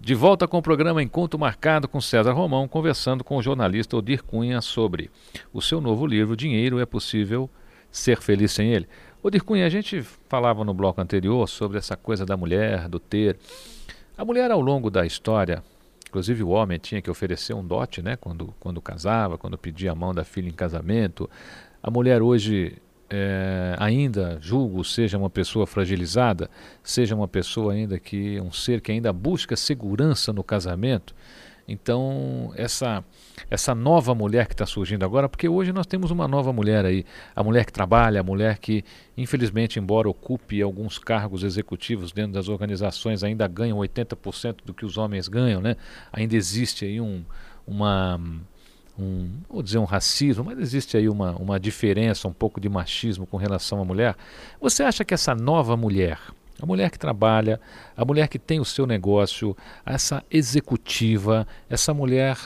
De volta com o programa Encontro Marcado com César Romão, conversando com o jornalista Odir Cunha sobre o seu novo livro Dinheiro é Possível Ser Feliz Sem Ele. Odir Cunha, a gente falava no bloco anterior sobre essa coisa da mulher, do ter. A mulher, ao longo da história, inclusive o homem tinha que oferecer um dote, né? Quando, quando casava, quando pedia a mão da filha em casamento. A mulher hoje é, ainda julgo seja uma pessoa fragilizada, seja uma pessoa ainda que um ser que ainda busca segurança no casamento. Então essa essa nova mulher que está surgindo agora, porque hoje nós temos uma nova mulher aí, a mulher que trabalha, a mulher que infelizmente embora ocupe alguns cargos executivos dentro das organizações ainda ganham 80% do que os homens ganham, né? Ainda existe aí um uma um, vou dizer um racismo, mas existe aí uma, uma diferença, um pouco de machismo com relação à mulher. Você acha que essa nova mulher, a mulher que trabalha, a mulher que tem o seu negócio, essa executiva, essa mulher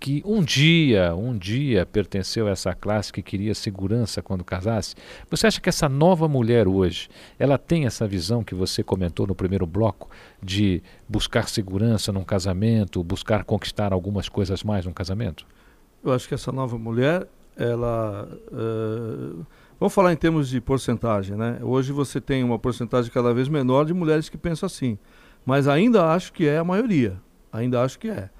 que um dia, um dia pertenceu a essa classe que queria segurança quando casasse. Você acha que essa nova mulher hoje, ela tem essa visão que você comentou no primeiro bloco de buscar segurança num casamento, buscar conquistar algumas coisas mais num casamento? Eu acho que essa nova mulher, ela. Uh, vamos falar em termos de porcentagem, né? Hoje você tem uma porcentagem cada vez menor de mulheres que pensam assim. Mas ainda acho que é a maioria. Ainda acho que é.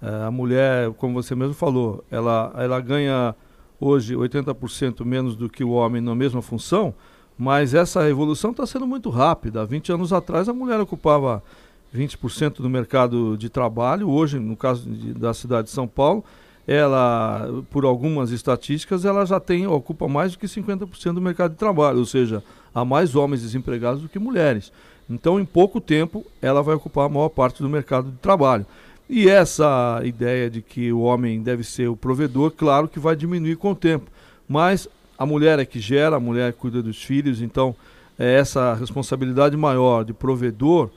Uh, a mulher, como você mesmo falou, ela, ela ganha hoje 80% menos do que o homem na mesma função, mas essa evolução está sendo muito rápida. Há 20 anos atrás a mulher ocupava 20% do mercado de trabalho, hoje, no caso de, da cidade de São Paulo, ela, por algumas estatísticas, ela já tem, ocupa mais do que 50% do mercado de trabalho, ou seja, há mais homens desempregados do que mulheres. Então, em pouco tempo, ela vai ocupar a maior parte do mercado de trabalho. E essa ideia de que o homem deve ser o provedor, claro que vai diminuir com o tempo. Mas a mulher é que gera, a mulher cuida dos filhos, então é essa responsabilidade maior de provedor,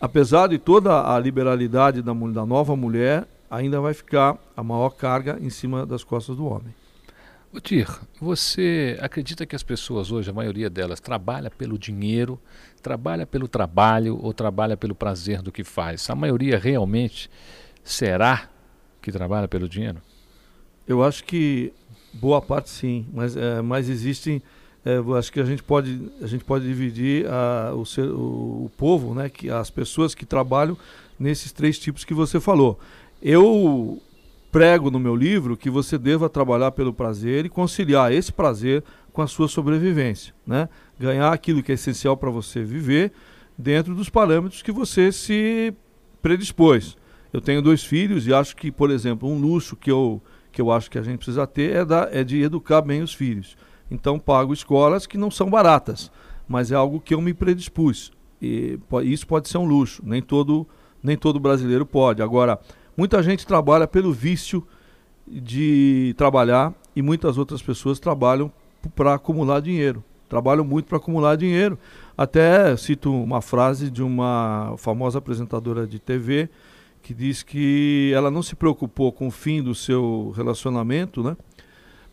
apesar de toda a liberalidade da, da nova mulher, ainda vai ficar a maior carga em cima das costas do homem. Otir, você acredita que as pessoas hoje, a maioria delas, trabalha pelo dinheiro, trabalha pelo trabalho ou trabalha pelo prazer do que faz? A maioria realmente será que trabalha pelo dinheiro? Eu acho que boa parte sim, mas, é, mas existem. É, acho que a gente pode, a gente pode dividir a, o, ser, o, o povo, né, que, as pessoas que trabalham nesses três tipos que você falou. Eu prego no meu livro que você deva trabalhar pelo prazer e conciliar esse prazer com a sua sobrevivência, né? Ganhar aquilo que é essencial para você viver dentro dos parâmetros que você se predispôs. Eu tenho dois filhos e acho que, por exemplo, um luxo que eu, que eu acho que a gente precisa ter é, da, é de educar bem os filhos. Então pago escolas que não são baratas, mas é algo que eu me predispus. E isso pode ser um luxo, nem todo, nem todo brasileiro pode. Agora, Muita gente trabalha pelo vício de trabalhar e muitas outras pessoas trabalham para acumular dinheiro. Trabalham muito para acumular dinheiro. Até cito uma frase de uma famosa apresentadora de TV que diz que ela não se preocupou com o fim do seu relacionamento, né?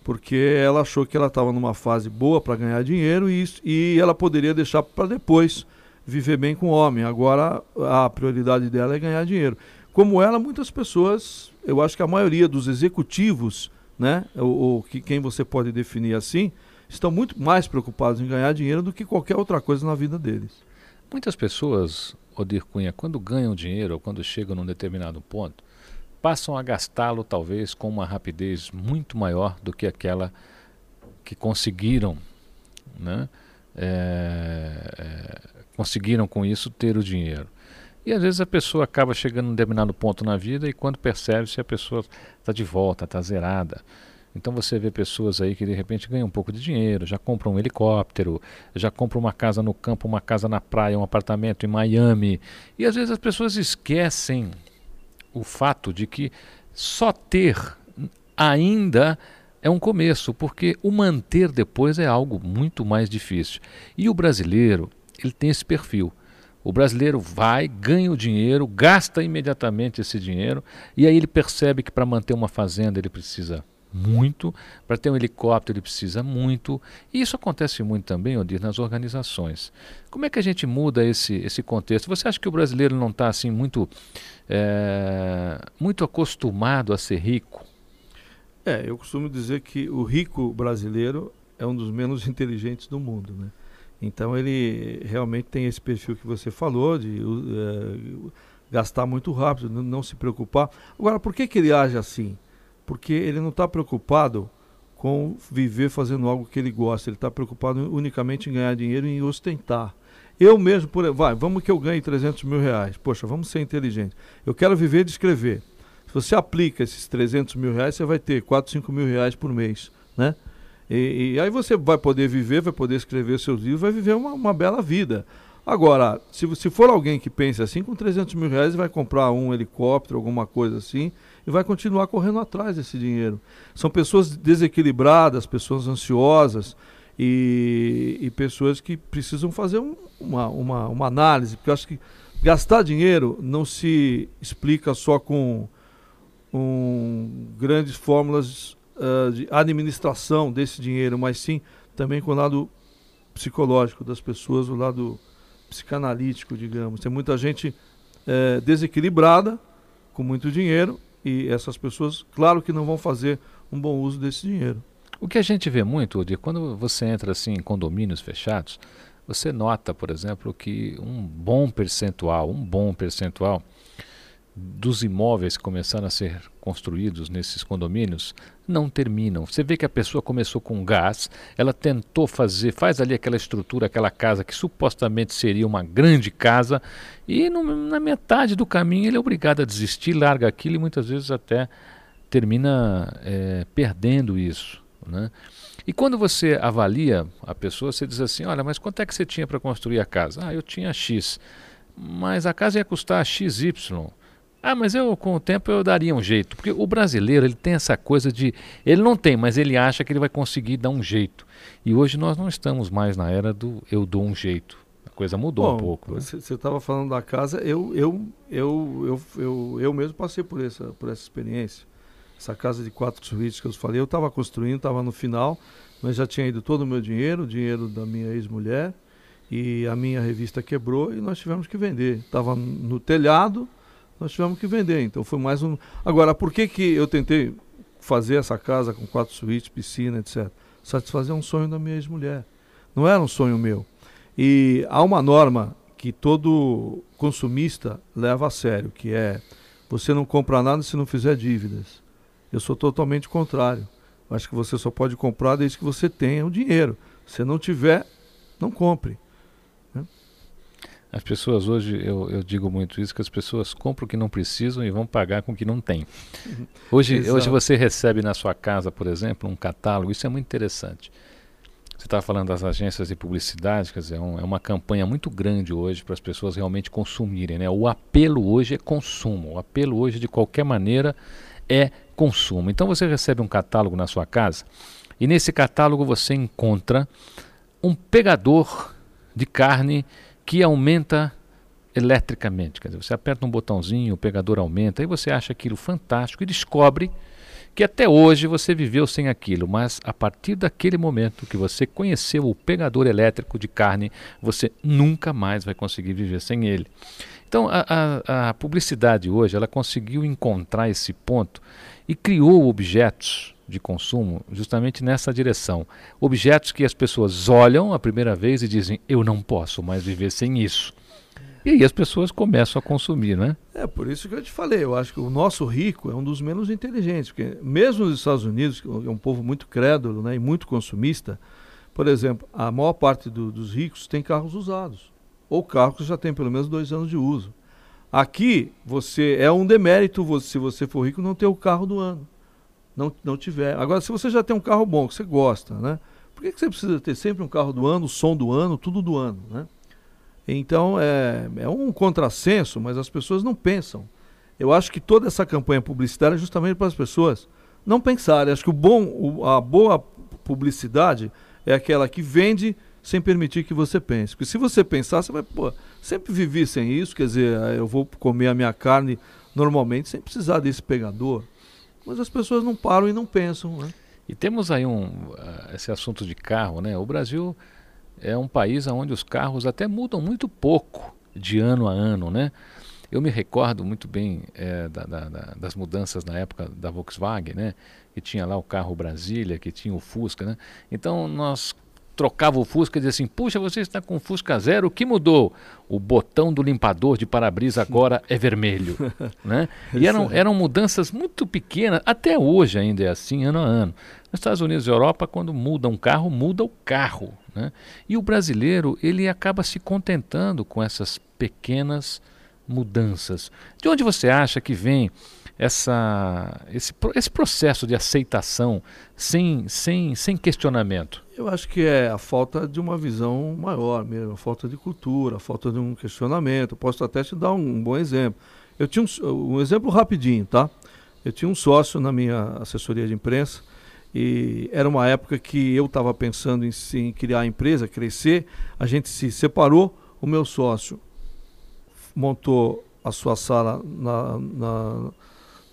Porque ela achou que ela estava numa fase boa para ganhar dinheiro e, e ela poderia deixar para depois viver bem com o homem. Agora a prioridade dela é ganhar dinheiro. Como ela, muitas pessoas, eu acho que a maioria dos executivos, né, ou, ou que, quem você pode definir assim, estão muito mais preocupados em ganhar dinheiro do que qualquer outra coisa na vida deles. Muitas pessoas, Odir Cunha, quando ganham dinheiro ou quando chegam num determinado ponto, passam a gastá-lo talvez com uma rapidez muito maior do que aquela que conseguiram, né? É, é, conseguiram com isso ter o dinheiro. E às vezes a pessoa acaba chegando em um determinado ponto na vida e quando percebe se a pessoa está de volta, está zerada. Então você vê pessoas aí que de repente ganham um pouco de dinheiro, já compram um helicóptero, já compram uma casa no campo, uma casa na praia, um apartamento em Miami. E às vezes as pessoas esquecem o fato de que só ter ainda é um começo, porque o manter depois é algo muito mais difícil. E o brasileiro, ele tem esse perfil. O brasileiro vai, ganha o dinheiro, gasta imediatamente esse dinheiro e aí ele percebe que para manter uma fazenda ele precisa muito, para ter um helicóptero ele precisa muito, e isso acontece muito também, Odir, nas organizações. Como é que a gente muda esse, esse contexto? Você acha que o brasileiro não está assim muito, é, muito acostumado a ser rico? É, eu costumo dizer que o rico brasileiro é um dos menos inteligentes do mundo, né? Então ele realmente tem esse perfil que você falou de uh, gastar muito rápido, não, se preocupar. Agora, por que, que ele age assim? porque ele não está preocupado com viver fazendo algo que ele gosta, ele está preocupado unicamente em ganhar dinheiro e em ostentar. Eu mesmo, por, vai, vamos que eu ganhe 300 mil reais. Poxa, vamos ser inteligentes. Eu quero viver de escrever. Se você aplica esses 300 mil reais, você vai ter 4, 5 mil reais por mês, né? E, e aí você vai poder viver, vai poder escrever seus livros, vai viver uma, uma bela vida. Agora, se, se for alguém que pense assim, com 300 mil reais vai comprar um helicóptero, alguma coisa assim, e vai continuar correndo atrás desse dinheiro. São pessoas desequilibradas, pessoas ansiosas e, e pessoas que precisam fazer um, uma, uma, uma análise, porque eu acho que gastar dinheiro não se explica só com um, grandes fórmulas uh, de administração desse dinheiro, mas sim também com o lado psicológico das pessoas, o lado psicanalítico, digamos. Tem muita gente é, desequilibrada, com muito dinheiro, e essas pessoas, claro que não vão fazer um bom uso desse dinheiro. O que a gente vê muito, de quando você entra assim em condomínios fechados, você nota, por exemplo, que um bom percentual, um bom percentual dos imóveis que começaram a ser construídos nesses condomínios não terminam. Você vê que a pessoa começou com gás, ela tentou fazer, faz ali aquela estrutura, aquela casa que supostamente seria uma grande casa, e no, na metade do caminho ele é obrigado a desistir, larga aquilo e muitas vezes até termina é, perdendo isso. Né? E quando você avalia a pessoa, você diz assim: olha, mas quanto é que você tinha para construir a casa? Ah, eu tinha X. Mas a casa ia custar XY. Ah, mas eu com o tempo eu daria um jeito, porque o brasileiro ele tem essa coisa de ele não tem, mas ele acha que ele vai conseguir dar um jeito. E hoje nós não estamos mais na era do eu dou um jeito. A coisa mudou Bom, um pouco. Você né? estava falando da casa, eu eu, eu eu, eu eu mesmo passei por essa por essa experiência. Essa casa de quatro suítes que eu falei, eu estava construindo, estava no final, mas já tinha ido todo o meu dinheiro, o dinheiro da minha ex-mulher, e a minha revista quebrou e nós tivemos que vender. Estava no telhado, nós tivemos que vender. Então foi mais um. Agora, por que, que eu tentei fazer essa casa com quatro suítes, piscina, etc? Satisfazer um sonho da minha ex-mulher. Não era um sonho meu. E há uma norma que todo consumista leva a sério, que é você não compra nada se não fizer dívidas. Eu sou totalmente contrário. Acho que você só pode comprar desde que você tenha o dinheiro. Se não tiver, não compre. As pessoas hoje, eu, eu digo muito isso, que as pessoas compram o que não precisam e vão pagar com o que não tem. Hoje, hoje você recebe na sua casa, por exemplo, um catálogo, isso é muito interessante. Você estava falando das agências de publicidade, quer dizer, é, um, é uma campanha muito grande hoje para as pessoas realmente consumirem. Né? O apelo hoje é consumo. O apelo hoje, de qualquer maneira, é consumo. Então você recebe um catálogo na sua casa e nesse catálogo você encontra um pegador de carne que aumenta eletricamente. Quer dizer, você aperta um botãozinho, o pegador aumenta, aí você acha aquilo fantástico e descobre que até hoje você viveu sem aquilo, mas a partir daquele momento que você conheceu o pegador elétrico de carne, você nunca mais vai conseguir viver sem ele. Então a, a, a publicidade hoje ela conseguiu encontrar esse ponto e criou objetos de consumo justamente nessa direção. Objetos que as pessoas olham a primeira vez e dizem: Eu não posso mais viver sem isso. E aí as pessoas começam a consumir, né? É por isso que eu te falei. Eu acho que o nosso rico é um dos menos inteligentes, porque mesmo nos Estados Unidos, que é um povo muito crédulo né, e muito consumista, por exemplo, a maior parte do, dos ricos tem carros usados ou carros que já têm pelo menos dois anos de uso. Aqui você é um demérito você, se você for rico não ter o carro do ano não, não tiver. Agora, se você já tem um carro bom, que você gosta, né? Por que, que você precisa ter sempre um carro do ano, som do ano, tudo do ano, né? Então, é, é um contrassenso, mas as pessoas não pensam. Eu acho que toda essa campanha publicitária é justamente para as pessoas não pensarem. Acho que o bom, o, a boa publicidade é aquela que vende sem permitir que você pense. Porque se você pensar, você vai, pô, sempre vivi sem isso, quer dizer, eu vou comer a minha carne normalmente sem precisar desse pegador. Mas as pessoas não param e não pensam. Né? E temos aí um, uh, esse assunto de carro, né? O Brasil é um país onde os carros até mudam muito pouco de ano a ano, né? Eu me recordo muito bem é, da, da, da, das mudanças na época da Volkswagen, né? Que tinha lá o carro Brasília, que tinha o Fusca, né? Então nós trocava o Fusca e dizia assim: Puxa, você está com o Fusca zero, o que mudou? O botão do limpador de para-brisa agora é vermelho. né? E eram, eram mudanças muito pequenas, até hoje ainda é assim, ano a ano. Nos Estados Unidos e Europa, quando muda um carro, muda o carro. Né? E o brasileiro, ele acaba se contentando com essas pequenas mudanças. De onde você acha que vem essa, esse, esse processo de aceitação sem, sem, sem questionamento? Eu acho que é a falta de uma visão maior mesmo, a falta de cultura, a falta de um questionamento. posso até te dar um, bom exemplo. Eu tinha um, um exemplo rapidinho, tá? Eu tinha um sócio na minha assessoria de imprensa e era uma época que eu estava pensando em, em criar a empresa, crescer. A gente se separou, o meu sócio montou a sua sala na, na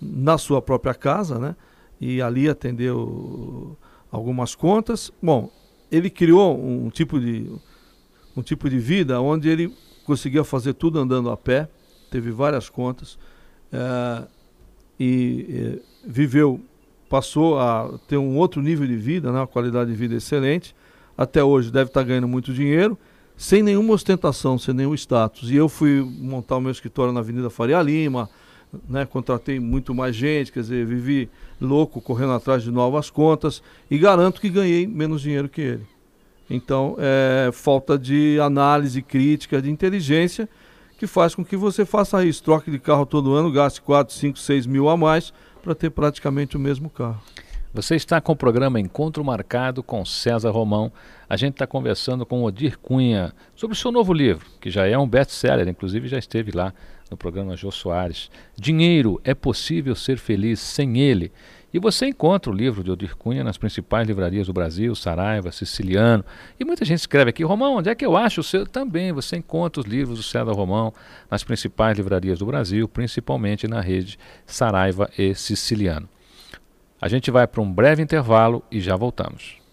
na sua própria casa, né? E ali atendeu algumas contas. Bom, ele criou um tipo de um tipo de vida onde ele conseguia fazer tudo andando a pé, teve várias contas é, e é, viveu, passou a ter um outro nível de vida, né, uma qualidade de vida excelente. Até hoje deve estar ganhando muito dinheiro, sem nenhuma ostentação, sem nenhum status. E eu fui montar o meu escritório na Avenida Faria Lima, né, contratei muito mais gente, quer dizer, vivi louco correndo atrás de novas contas e garanto que ganhei menos dinheiro que ele. Então, é falta de análise crítica, de inteligência, que faz com que você faça isso, troque de carro todo ano, gaste 4, 5, 6 mil a mais para ter praticamente o mesmo carro. Você está com o programa Encontro Marcado com César Romão. A gente está conversando com Odir Cunha sobre o seu novo livro, que já é um best-seller, inclusive já esteve lá no programa Jô Soares. Dinheiro, é possível ser feliz sem ele? E você encontra o livro de Odir Cunha nas principais livrarias do Brasil, Saraiva, Siciliano. E muita gente escreve aqui, Romão, onde é que eu acho o seu? Também você encontra os livros do César Romão nas principais livrarias do Brasil, principalmente na rede Saraiva e Siciliano. A gente vai para um breve intervalo e já voltamos.